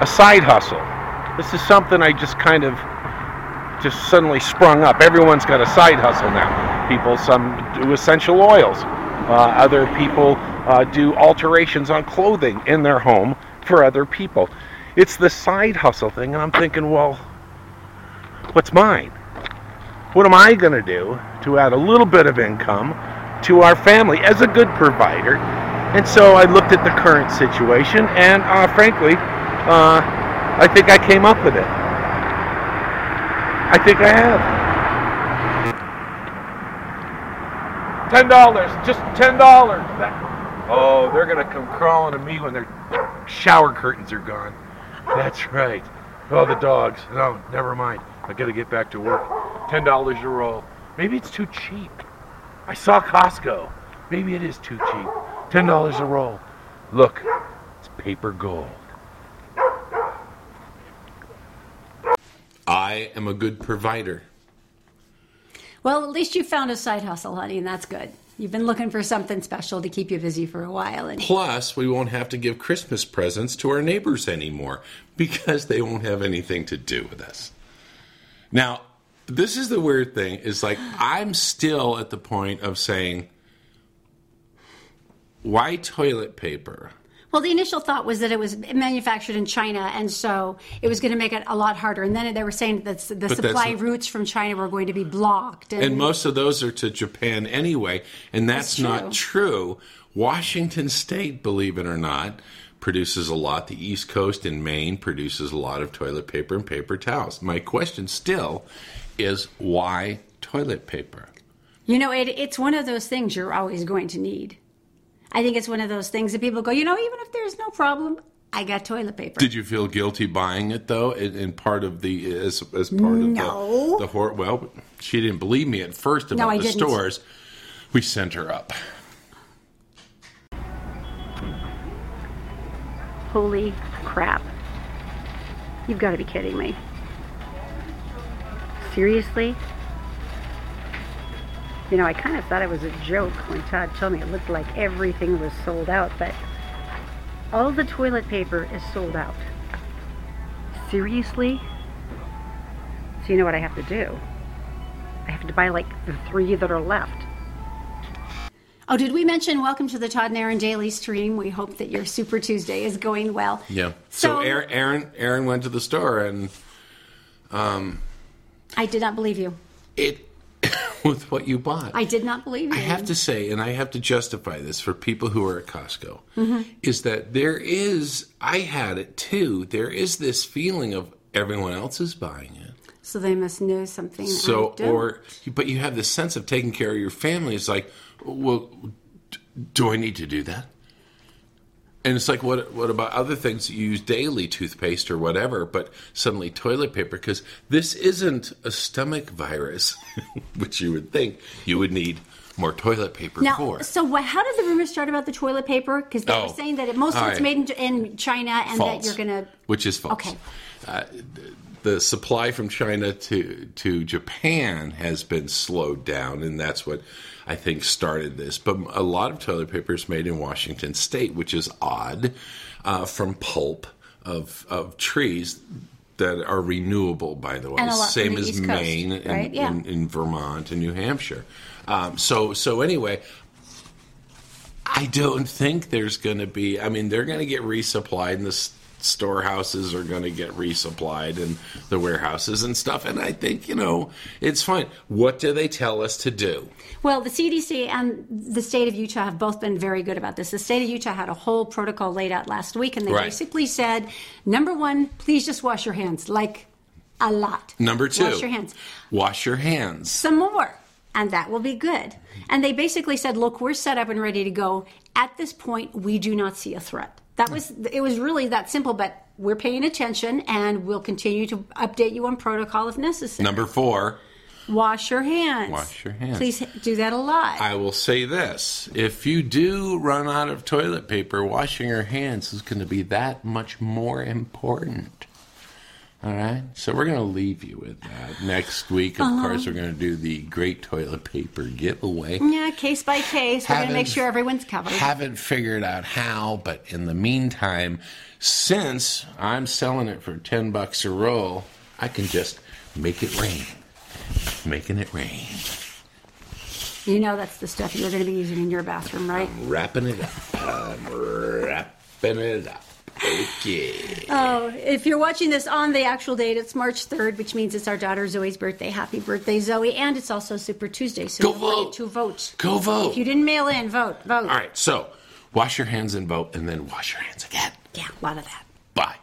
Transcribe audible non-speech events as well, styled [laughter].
a side hustle. This is something I just kind of just suddenly sprung up. Everyone's got a side hustle now. People, some do essential oils. Uh, other people uh, do alterations on clothing in their home for other people. It's the side hustle thing, and I'm thinking, well, what's mine? What am I going to do to add a little bit of income to our family as a good provider? And so I looked at the current situation, and uh, frankly, uh, I think I came up with it. I think I have. Ten dollars, just ten dollars. Oh, they're gonna come crawling to me when their shower curtains are gone. That's right. Oh, the dogs. No, never mind. I gotta get back to work. Ten dollars a roll. Maybe it's too cheap. I saw Costco. Maybe it is too cheap. Ten dollars a roll. Look, it's paper gold. I am a good provider. Well, at least you found a side hustle, honey, and that's good. You've been looking for something special to keep you busy for a while. And Plus, we won't have to give Christmas presents to our neighbors anymore because they won't have anything to do with us. Now, this is the weird thing is like I'm still at the point of saying why toilet paper? Well, the initial thought was that it was manufactured in China, and so it was going to make it a lot harder. And then they were saying that the supply routes from China were going to be blocked. And, And most of those are to Japan anyway, and that's, That's not true. Washington State, believe it or not, produces a lot. The East Coast in Maine produces a lot of toilet paper and paper towels. My question still is why toilet paper? you know, it, it's one of those things you're always going to need. I think it's one of those things that people go, you know, even if there's no problem, I got toilet paper. Did you feel guilty buying it though? In, in part of the as, as part No. of the the hor- well, she didn't believe me at first about I the didn't. stores. We sent her up. Holy crap. You've got to be kidding me. Seriously? You know, I kind of thought it was a joke when Todd told me it looked like everything was sold out, but all the toilet paper is sold out. Seriously? So, you know what I have to do? I have to buy like the three that are left. Oh, did we mention welcome to the Todd and Aaron Daily stream? We hope that your Super Tuesday is going well. Yeah. So, So- Aaron, Aaron Aaron went to the store and um, I did not believe you. it [laughs] with what you bought. I did not believe you. I have to say, and I have to justify this for people who are at Costco, Mm-hmm. is that there is, I had it too, there is this feeling of everyone else is buying it. So they must know something. So, I don't. or, but you have this sense of taking care of your family. It's like, well, do I need to do that? And it's like, what what about other things that you use daily, toothpaste or whatever, but suddenly toilet paper? Because this isn't a stomach virus, [laughs] which you would think you would need more toilet paper now, for. so what, how did the rumor start about the toilet paper? Because they Oh. were saying that it, most of it's made in, in China, and False. that you're gonna. which is false. Okay. Uh, the supply from China to to Japan has been slowed down, and that's what I think started this. But a lot of toilet paper is made in Washington State, which is odd, uh, from pulp of of trees that are renewable. By the way, And a lot same the as Coast, Maine and right? Yeah. in, in Vermont and New Hampshire. Um, so so anyway, I don't think there's going to be. I mean, they're going to get resupplied, and the s- storehouses are going to get resupplied, and the warehouses and stuff. And I think you know it's fine. What do they tell us to do? Well, the CDC and the state of Utah have both been very good about this. The state of Utah had a whole protocol laid out last week, and they Right. basically said, number one, please just wash your hands, like a lot. Number two, wash your hands. Wash your hands. some more and that will be good and they basically said look we're set up and ready to go at this point we do not see a threat that was it was really that simple but we're paying attention and we'll continue to update you on protocol if necessary Number four. wash your hands Wash your hands. please do that a lot I will say this: if you do run out of toilet paper, washing your hands is going to be that much more important. All right. So we're going to leave you with that. Next week, of Uh-huh. course, we're going to do the great toilet paper giveaway. Yeah, case by case. We're going to make sure everyone's covered. Haven't figured out how, but in the meantime, since I'm selling it for 10 bucks a roll, I can just make it rain. Making it rain. You know that's the stuff you're going to be using in your bathroom, right? Wrapping it up. I'm wrapping it up. Okay. Oh, if you're watching this on the actual date, it's March 3rd, which means it's our daughter Zoe's birthday. Happy birthday, Zoe. And it's also Super Tuesday, so Go vote. to vote. Go vote. If you didn't mail in, vote. Vote. All right. So wash your hands and vote, and then wash your hands again. Yeah, a lot of that. Bye.